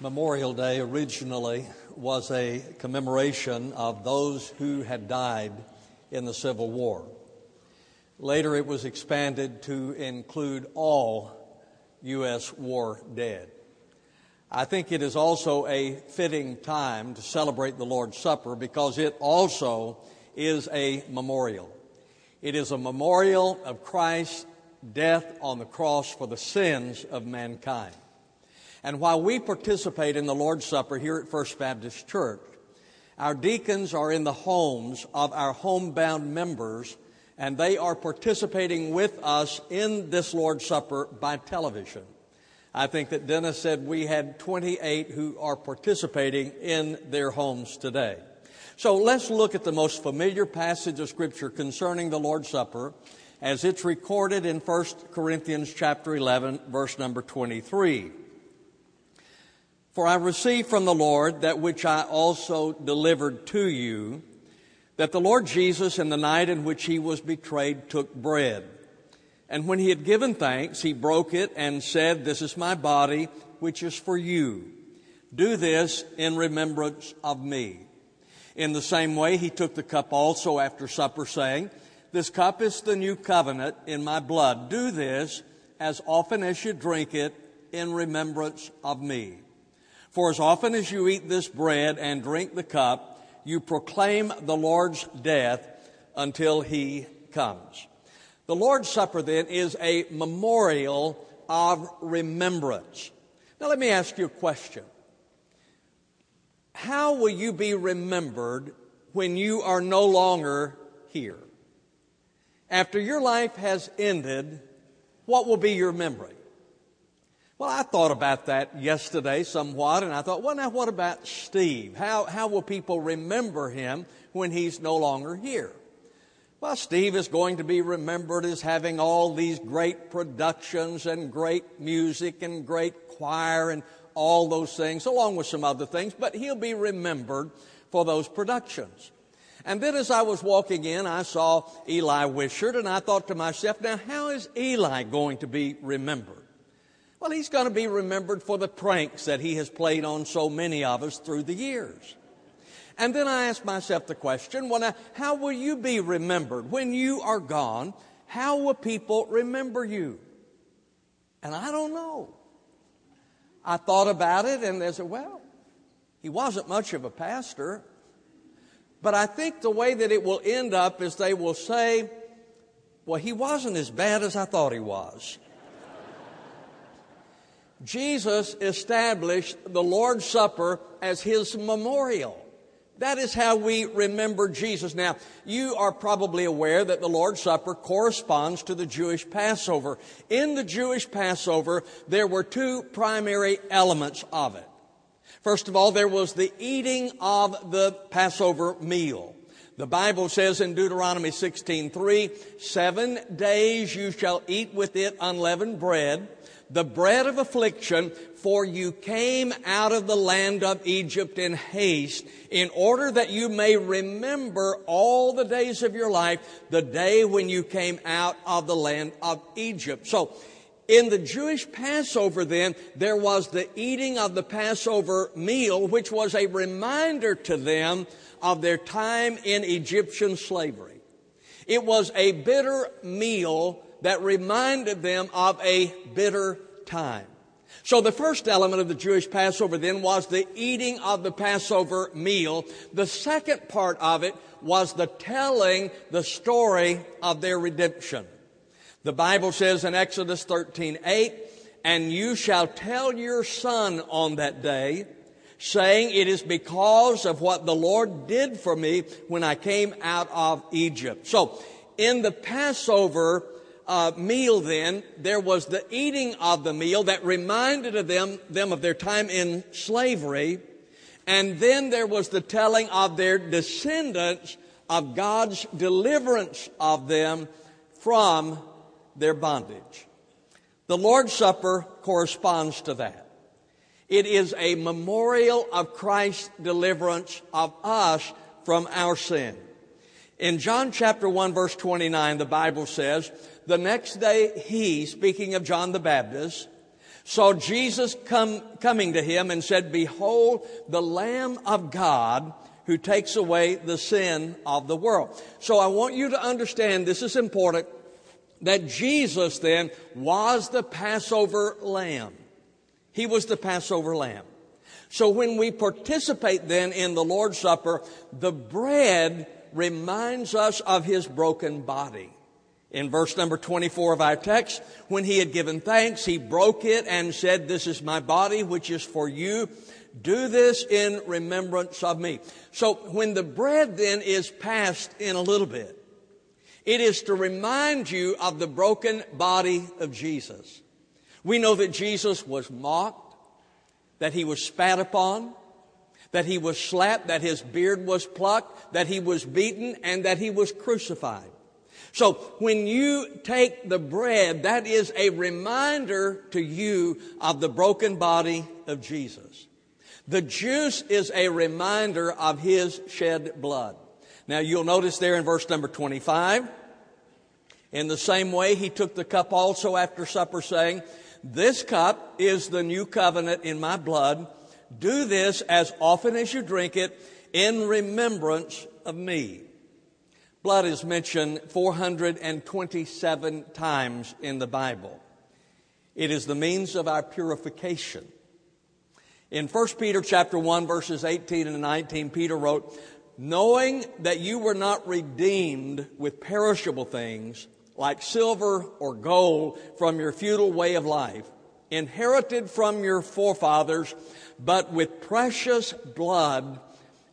Memorial Day originally was a commemoration of those who had died in the Civil War. Later, it was expanded to include all U.S. war dead. I think it is also a fitting time to celebrate the Lord's Supper because it also is a memorial. It is a memorial of Christ's death on the cross for the sins of mankind. And while we participate in the Lord's Supper here at First Baptist Church, our deacons are in the homes of our homebound members, and they are participating with us in this Lord's Supper by television. I think that Dennis said we had 28 who are participating in their homes today. So let's look at the most familiar passage of Scripture concerning the Lord's Supper as it's recorded in 1 Corinthians chapter 11, verse number 23. For I received from the Lord that which I also delivered to you, that the Lord Jesus, in the night in which he was betrayed, took bread. And when he had given thanks, he broke it and said, This is my body, which is for you. Do this in remembrance of me. In the same way, he took the cup also after supper, saying, This cup is the new covenant in my blood. Do this as often as you drink it in remembrance of me. For as often as you eat this bread and drink the cup, you proclaim the Lord's death until he comes. The Lord's Supper then is a memorial of remembrance. Now let me ask you a question. How will you be remembered when you are no longer here? After your life has ended, what will be your memory? Well, I thought about that yesterday somewhat, and I thought, well, now what about Steve? How, how will people remember him when he's no longer here? Well, Steve is going to be remembered as having all these great productions and great music and great choir and all those things, along with some other things, but he'll be remembered for those productions. And then as I was walking in, I saw Eli Wishart, and I thought to myself, now how is Eli going to be remembered? Well, he's going to be remembered for the pranks that he has played on so many of us through the years. And then I asked myself the question, well, now, how will you be remembered? When you are gone, how will people remember you? And I don't know. I thought about it and they said, well, he wasn't much of a pastor. But I think the way that it will end up is they will say, well, he wasn't as bad as I thought he was. Jesus established the Lord's Supper as his memorial. That is how we remember Jesus. Now, you are probably aware that the Lord's Supper corresponds to the Jewish Passover. In the Jewish Passover, there were two primary elements of it. First of all, there was the eating of the Passover meal. The Bible says in Deuteronomy 16:3, "7 days you shall eat with it unleavened bread." The bread of affliction, for you came out of the land of Egypt in haste, in order that you may remember all the days of your life, the day when you came out of the land of Egypt. So, in the Jewish Passover then, there was the eating of the Passover meal, which was a reminder to them of their time in Egyptian slavery. It was a bitter meal that reminded them of a bitter time. So the first element of the Jewish Passover then was the eating of the Passover meal. The second part of it was the telling the story of their redemption. The Bible says in Exodus 13, 8, and you shall tell your son on that day, saying, It is because of what the Lord did for me when I came out of Egypt. So, in the Passover, uh, meal then, there was the eating of the meal that reminded of them, them of their time in slavery. And then there was the telling of their descendants of God's deliverance of them from their bondage. The Lord's Supper corresponds to that. It is a memorial of Christ's deliverance of us from our sin. In John chapter 1 verse 29, the Bible says, the next day he, speaking of John the Baptist, saw Jesus come, coming to him and said, Behold, the Lamb of God who takes away the sin of the world. So I want you to understand, this is important, that Jesus then was the Passover lamb. He was the Passover lamb. So when we participate then in the Lord's Supper, the bread reminds us of his broken body. In verse number 24 of our text, when he had given thanks, he broke it and said, This is my body, which is for you. Do this in remembrance of me. So when the bread then is passed in a little bit, it is to remind you of the broken body of Jesus. We know that Jesus was mocked, that he was spat upon, that he was slapped, that his beard was plucked, that he was beaten, and that he was crucified. So when you take the bread, that is a reminder to you of the broken body of Jesus. The juice is a reminder of his shed blood. Now you'll notice there in verse number 25, in the same way he took the cup also after supper saying, this cup is the new covenant in my blood. Do this as often as you drink it in remembrance of me. Blood is mentioned 427 times in the Bible. It is the means of our purification. In 1 Peter chapter 1 verses 18 and 19, Peter wrote, knowing that you were not redeemed with perishable things like silver or gold from your futile way of life, inherited from your forefathers, but with precious blood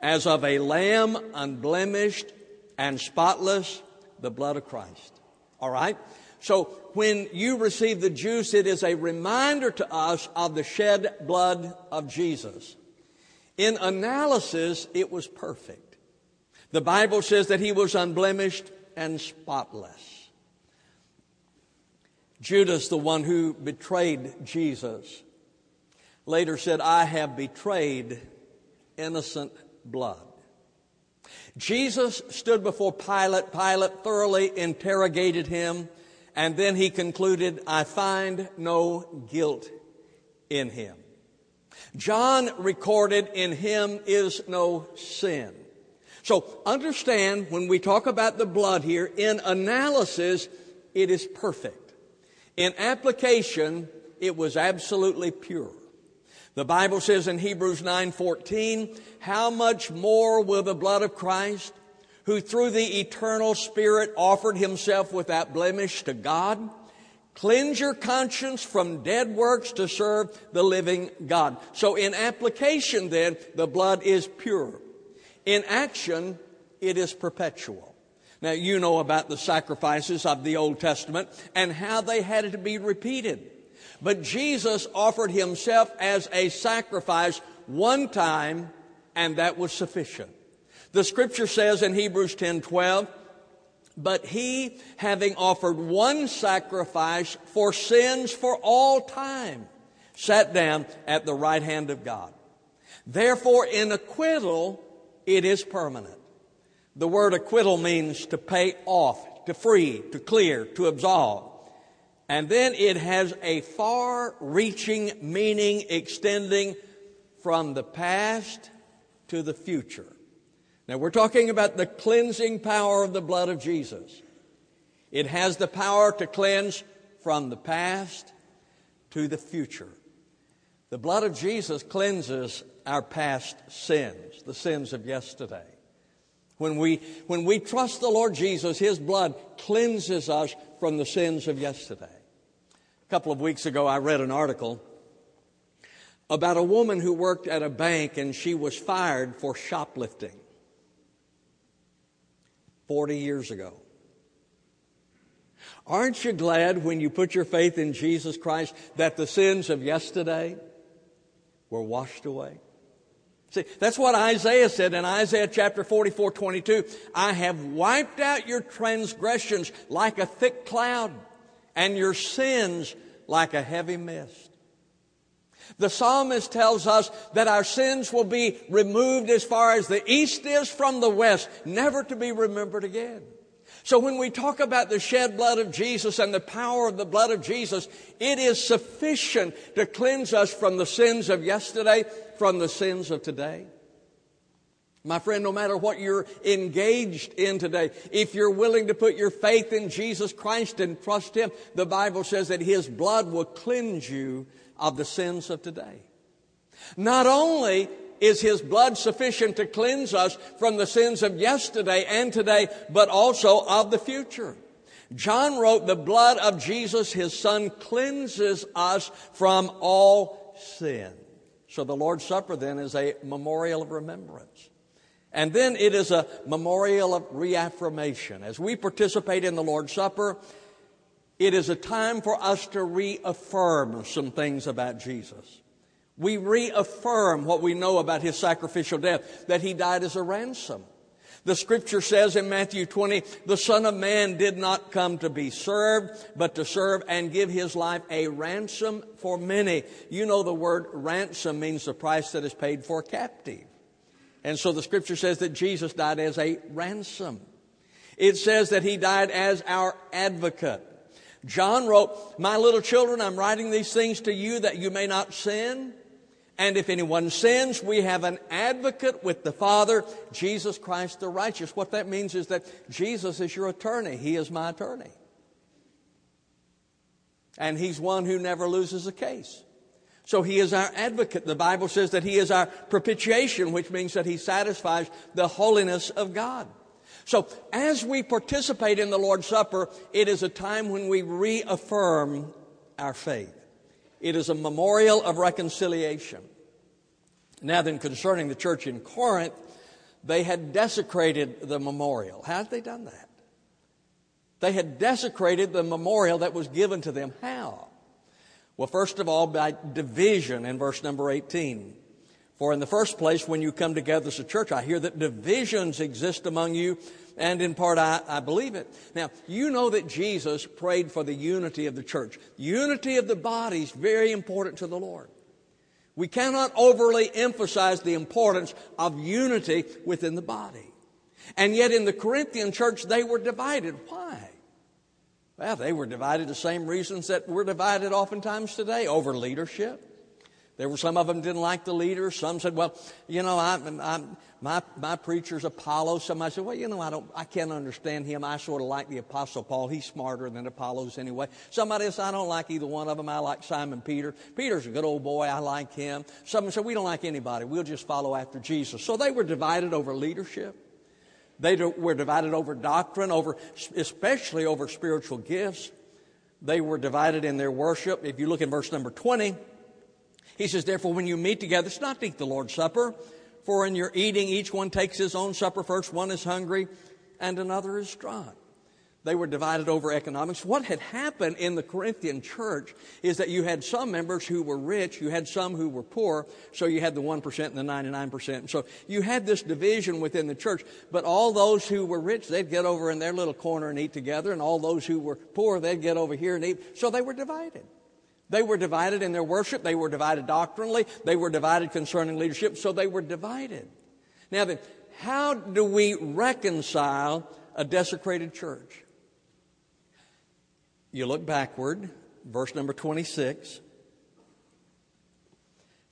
as of a lamb unblemished and spotless the blood of Christ. All right? So when you receive the juice, it is a reminder to us of the shed blood of Jesus. In analysis, it was perfect. The Bible says that he was unblemished and spotless. Judas, the one who betrayed Jesus, later said, I have betrayed innocent blood. Jesus stood before Pilate. Pilate thoroughly interrogated him, and then he concluded, I find no guilt in him. John recorded, in him is no sin. So understand when we talk about the blood here, in analysis, it is perfect. In application, it was absolutely pure. The Bible says in Hebrews 9:14, "How much more will the blood of Christ, who through the eternal Spirit offered himself without blemish to God, cleanse your conscience from dead works to serve the living God." So in application then, the blood is pure. In action, it is perpetual. Now you know about the sacrifices of the Old Testament and how they had to be repeated. But Jesus offered himself as a sacrifice one time, and that was sufficient. The scripture says in Hebrews 10 12, but he, having offered one sacrifice for sins for all time, sat down at the right hand of God. Therefore, in acquittal, it is permanent. The word acquittal means to pay off, to free, to clear, to absolve. And then it has a far reaching meaning extending from the past to the future. Now we're talking about the cleansing power of the blood of Jesus. It has the power to cleanse from the past to the future. The blood of Jesus cleanses our past sins, the sins of yesterday. When we, when we trust the Lord Jesus, His blood cleanses us from the sins of yesterday A couple of weeks ago, I read an article about a woman who worked at a bank and she was fired for shoplifting 40 years ago. Aren't you glad when you put your faith in Jesus Christ that the sins of yesterday were washed away? See, that's what Isaiah said in Isaiah chapter 44, 22. I have wiped out your transgressions like a thick cloud and your sins like a heavy mist. The psalmist tells us that our sins will be removed as far as the east is from the west, never to be remembered again. So when we talk about the shed blood of Jesus and the power of the blood of Jesus, it is sufficient to cleanse us from the sins of yesterday, from the sins of today. My friend, no matter what you're engaged in today, if you're willing to put your faith in Jesus Christ and trust Him, the Bible says that His blood will cleanse you of the sins of today. Not only is his blood sufficient to cleanse us from the sins of yesterday and today, but also of the future. John wrote, the blood of Jesus, his son, cleanses us from all sin. So the Lord's Supper then is a memorial of remembrance. And then it is a memorial of reaffirmation. As we participate in the Lord's Supper, it is a time for us to reaffirm some things about Jesus. We reaffirm what we know about his sacrificial death, that he died as a ransom. The scripture says in Matthew 20, the Son of Man did not come to be served, but to serve and give his life a ransom for many. You know the word ransom means the price that is paid for a captive. And so the scripture says that Jesus died as a ransom. It says that he died as our advocate. John wrote, My little children, I'm writing these things to you that you may not sin. And if anyone sins, we have an advocate with the Father, Jesus Christ the righteous. What that means is that Jesus is your attorney. He is my attorney. And he's one who never loses a case. So he is our advocate. The Bible says that he is our propitiation, which means that he satisfies the holiness of God. So as we participate in the Lord's Supper, it is a time when we reaffirm our faith. It is a memorial of reconciliation. Now, then, concerning the church in Corinth, they had desecrated the memorial. How had they done that? They had desecrated the memorial that was given to them. How? Well, first of all, by division in verse number 18. For in the first place, when you come together as a church, I hear that divisions exist among you, and in part I, I, believe it. Now, you know that Jesus prayed for the unity of the church. Unity of the body is very important to the Lord. We cannot overly emphasize the importance of unity within the body. And yet in the Corinthian church, they were divided. Why? Well, they were divided the same reasons that we're divided oftentimes today over leadership there were some of them didn't like the leader. Some said, "Well, you know, I, I, my my preacher's Apollos." Somebody said, "Well, you know, I don't, I can't understand him. I sort of like the Apostle Paul. He's smarter than Apollos anyway." Somebody said, "I don't like either one of them. I like Simon Peter. Peter's a good old boy. I like him." Some said, "We don't like anybody. We'll just follow after Jesus." So they were divided over leadership. They were divided over doctrine, over especially over spiritual gifts. They were divided in their worship. If you look in verse number twenty. He says, therefore, when you meet together, it's not to eat the Lord's Supper, for in your eating, each one takes his own supper first. One is hungry and another is drunk. They were divided over economics. What had happened in the Corinthian church is that you had some members who were rich, you had some who were poor, so you had the 1% and the 99%. So you had this division within the church, but all those who were rich, they'd get over in their little corner and eat together, and all those who were poor, they'd get over here and eat. So they were divided. They were divided in their worship. They were divided doctrinally. They were divided concerning leadership. So they were divided. Now then, how do we reconcile a desecrated church? You look backward, verse number 26.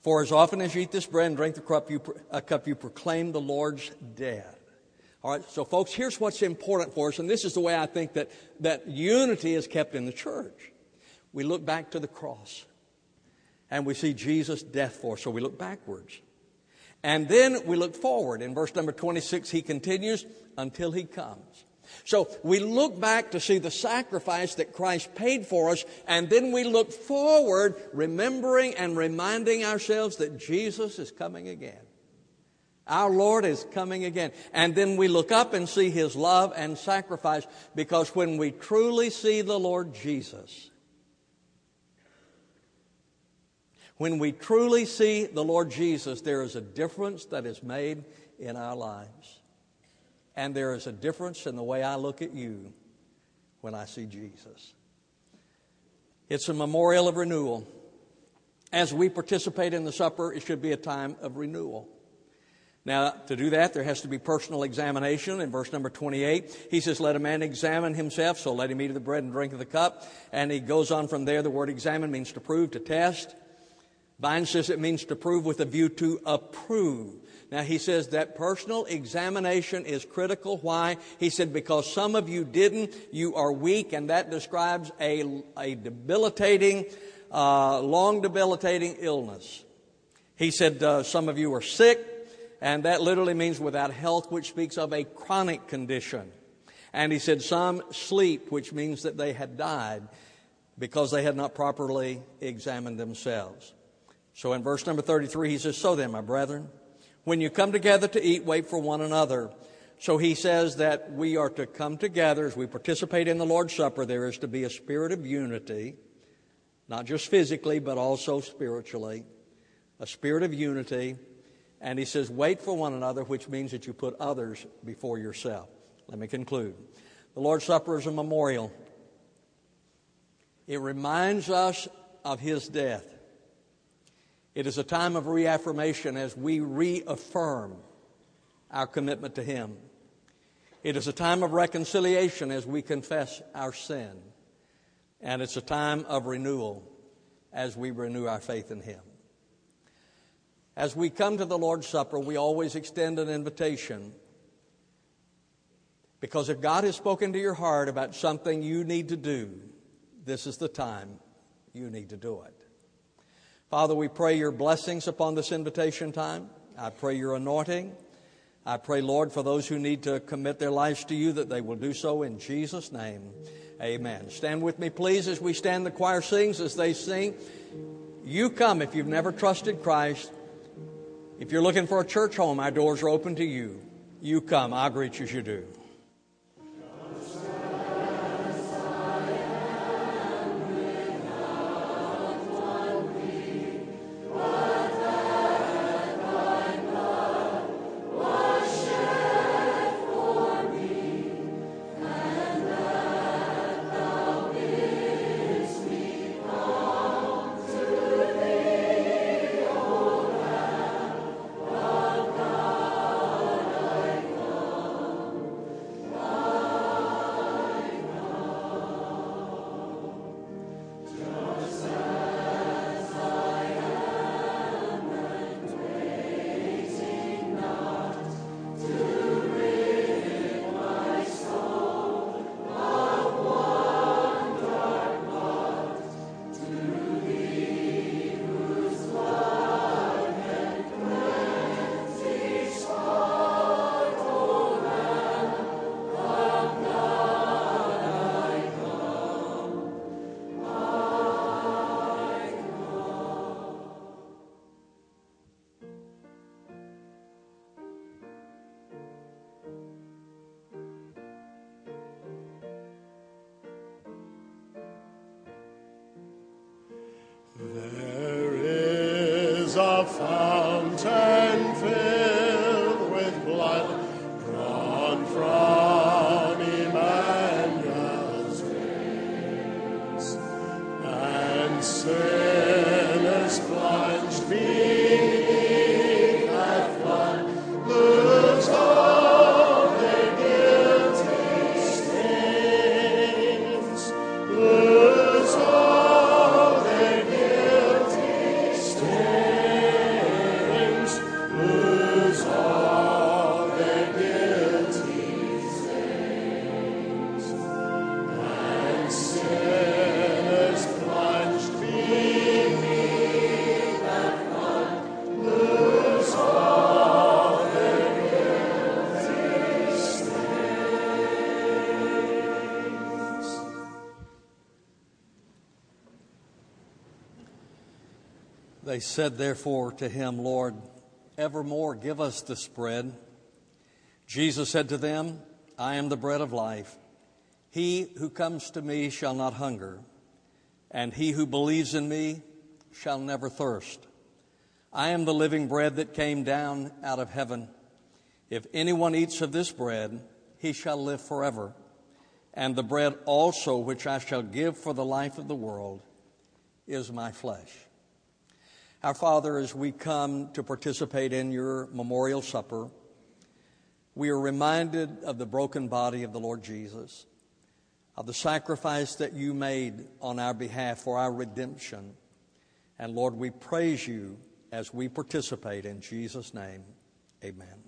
For as often as you eat this bread and drink the cup, you, a cup, you proclaim the Lord's death. All right, so folks, here's what's important for us, and this is the way I think that, that unity is kept in the church we look back to the cross and we see Jesus' death for us. So we look backwards. And then we look forward. In verse number 26, he continues until he comes. So we look back to see the sacrifice that Christ paid for us, and then we look forward, remembering and reminding ourselves that Jesus is coming again. Our Lord is coming again. And then we look up and see his love and sacrifice because when we truly see the Lord Jesus, When we truly see the Lord Jesus, there is a difference that is made in our lives. And there is a difference in the way I look at you when I see Jesus. It's a memorial of renewal. As we participate in the supper, it should be a time of renewal. Now, to do that, there has to be personal examination. In verse number 28, he says, Let a man examine himself, so let him eat of the bread and drink of the cup. And he goes on from there. The word examine means to prove, to test. Vine says it means to prove with a view to approve. Now, he says that personal examination is critical. Why? He said, because some of you didn't, you are weak, and that describes a, a debilitating, uh, long debilitating illness. He said, uh, some of you are sick, and that literally means without health, which speaks of a chronic condition. And he said, some sleep, which means that they had died because they had not properly examined themselves. So in verse number 33, he says, So then, my brethren, when you come together to eat, wait for one another. So he says that we are to come together as we participate in the Lord's Supper. There is to be a spirit of unity, not just physically, but also spiritually. A spirit of unity. And he says, wait for one another, which means that you put others before yourself. Let me conclude. The Lord's Supper is a memorial. It reminds us of his death. It is a time of reaffirmation as we reaffirm our commitment to Him. It is a time of reconciliation as we confess our sin. And it's a time of renewal as we renew our faith in Him. As we come to the Lord's Supper, we always extend an invitation. Because if God has spoken to your heart about something you need to do, this is the time you need to do it. Father, we pray your blessings upon this invitation time. I pray your anointing. I pray, Lord, for those who need to commit their lives to you, that they will do so in Jesus' name. Amen. Stand with me, please, as we stand. The choir sings as they sing. You come if you've never trusted Christ. If you're looking for a church home, our doors are open to you. You come. I'll greet you as you do. They said, therefore, to him, Lord, evermore give us this bread. Jesus said to them, I am the bread of life. He who comes to me shall not hunger, and he who believes in me shall never thirst. I am the living bread that came down out of heaven. If anyone eats of this bread, he shall live forever. And the bread also which I shall give for the life of the world is my flesh. Our Father, as we come to participate in your memorial supper, we are reminded of the broken body of the Lord Jesus, of the sacrifice that you made on our behalf for our redemption. And Lord, we praise you as we participate in Jesus' name. Amen.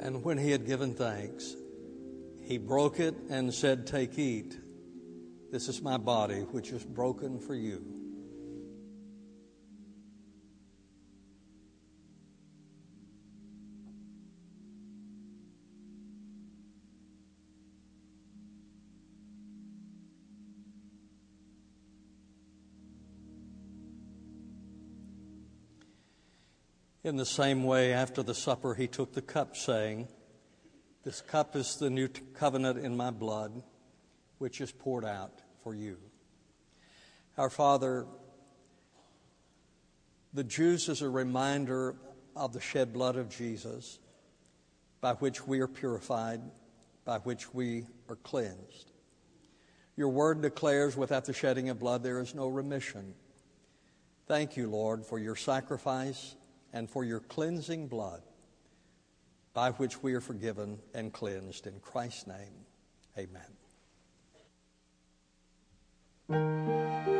And when he had given thanks, he broke it and said, Take, eat. This is my body, which is broken for you. In the same way, after the supper, he took the cup, saying, This cup is the new covenant in my blood, which is poured out for you. Our Father, the juice is a reminder of the shed blood of Jesus, by which we are purified, by which we are cleansed. Your word declares without the shedding of blood there is no remission. Thank you, Lord, for your sacrifice and for your cleansing blood, by which we are forgiven and cleansed. In Christ's name, amen.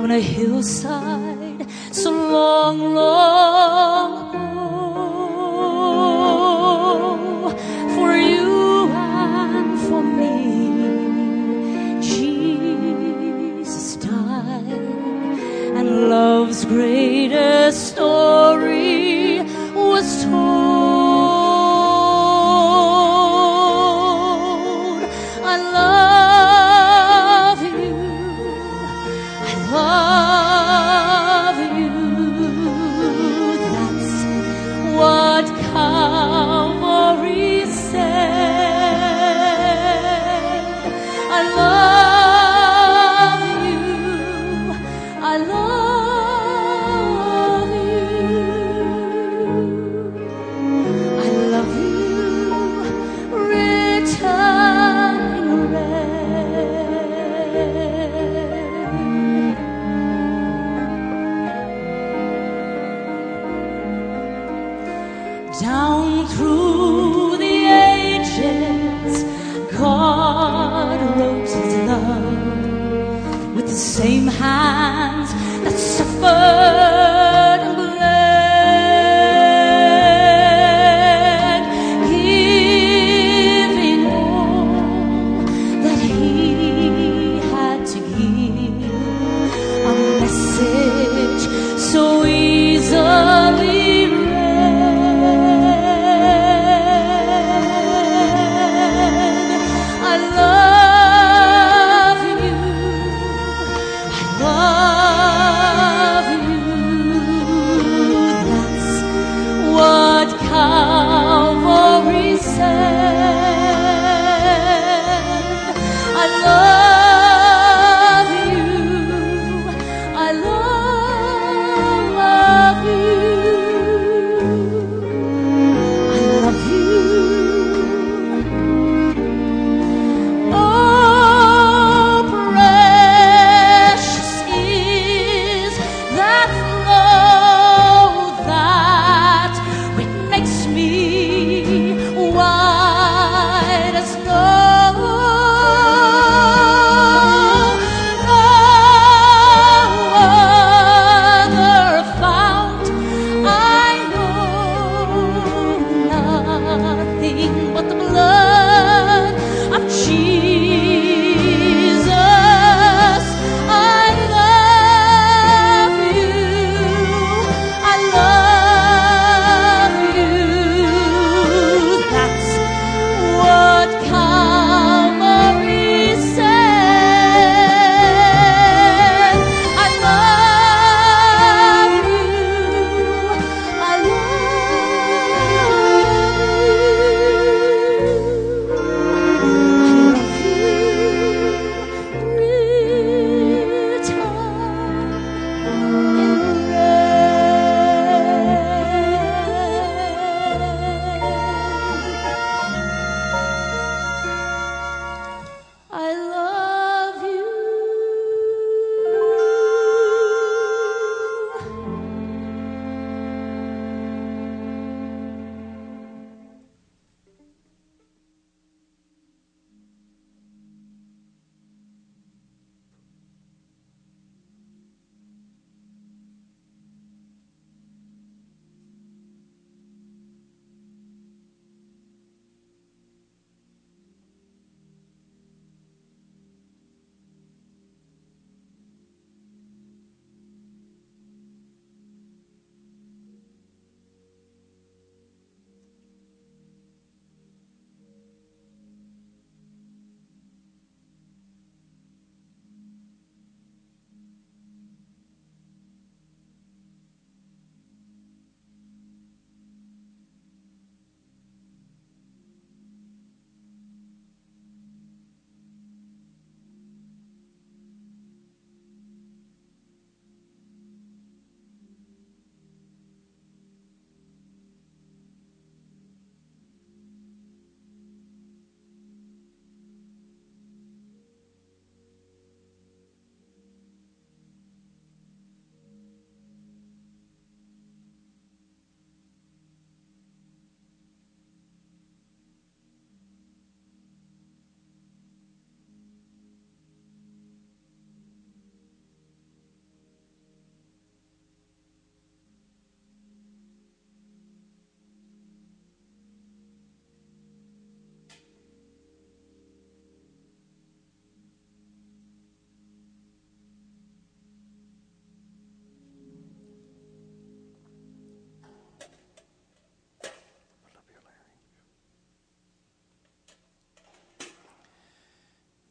On a hillside so long, long ago. For you and for me, Jesus died, and love's greatest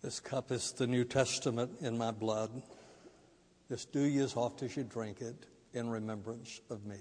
This cup is the New Testament in my blood. This do ye as oft as you drink it in remembrance of me.